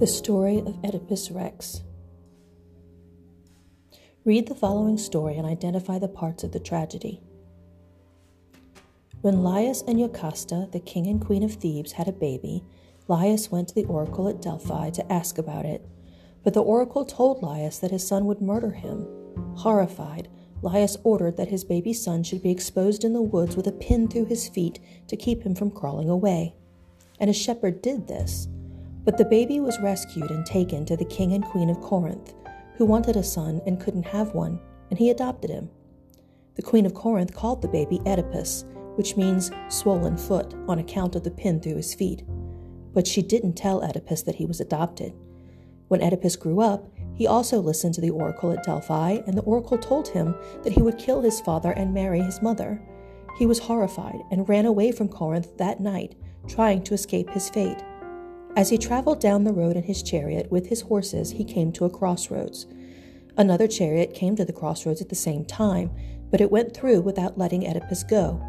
The story of Oedipus Rex. Read the following story and identify the parts of the tragedy. When Laius and Jocasta, the king and queen of Thebes, had a baby, Laius went to the oracle at Delphi to ask about it. But the oracle told Laius that his son would murder him. Horrified, Laius ordered that his baby son should be exposed in the woods with a pin through his feet to keep him from crawling away. And a shepherd did this. But the baby was rescued and taken to the king and queen of Corinth, who wanted a son and couldn't have one, and he adopted him. The queen of Corinth called the baby Oedipus, which means swollen foot, on account of the pin through his feet. But she didn't tell Oedipus that he was adopted. When Oedipus grew up, he also listened to the oracle at Delphi, and the oracle told him that he would kill his father and marry his mother. He was horrified and ran away from Corinth that night, trying to escape his fate. As he traveled down the road in his chariot with his horses, he came to a crossroads. Another chariot came to the crossroads at the same time, but it went through without letting Oedipus go.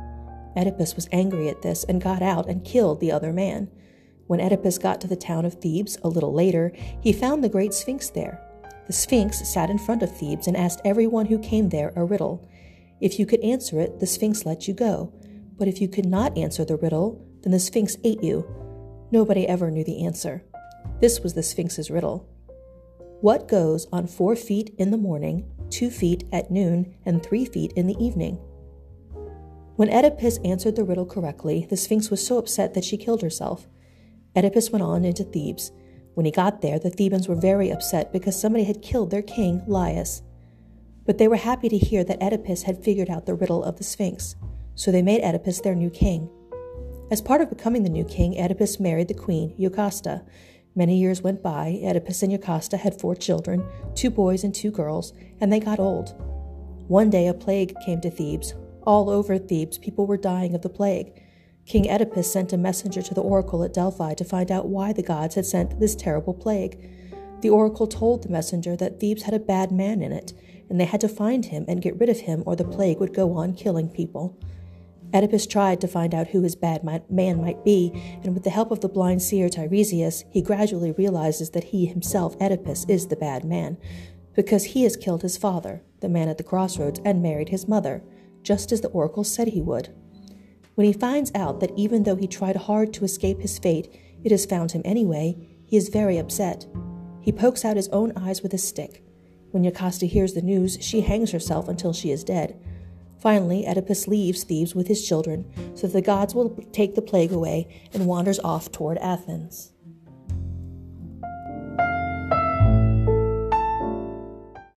Oedipus was angry at this and got out and killed the other man. When Oedipus got to the town of Thebes a little later, he found the great Sphinx there. The Sphinx sat in front of Thebes and asked everyone who came there a riddle. If you could answer it, the Sphinx let you go. But if you could not answer the riddle, then the Sphinx ate you. Nobody ever knew the answer. This was the Sphinx's riddle. What goes on four feet in the morning, two feet at noon, and three feet in the evening? When Oedipus answered the riddle correctly, the Sphinx was so upset that she killed herself. Oedipus went on into Thebes. When he got there, the Thebans were very upset because somebody had killed their king, Laius. But they were happy to hear that Oedipus had figured out the riddle of the Sphinx, so they made Oedipus their new king. As part of becoming the new king, Oedipus married the queen, Jocasta. Many years went by. Oedipus and Jocasta had four children, two boys and two girls, and they got old. One day a plague came to Thebes. All over Thebes, people were dying of the plague. King Oedipus sent a messenger to the oracle at Delphi to find out why the gods had sent this terrible plague. The oracle told the messenger that Thebes had a bad man in it, and they had to find him and get rid of him, or the plague would go on killing people. Oedipus tried to find out who his bad man might be, and with the help of the blind seer Tiresias, he gradually realizes that he himself, Oedipus, is the bad man, because he has killed his father, the man at the crossroads, and married his mother, just as the oracle said he would. When he finds out that even though he tried hard to escape his fate, it has found him anyway, he is very upset. He pokes out his own eyes with a stick. When Jocasta hears the news, she hangs herself until she is dead. Finally, Oedipus leaves Thebes with his children, so that the gods will take the plague away and wanders off toward Athens.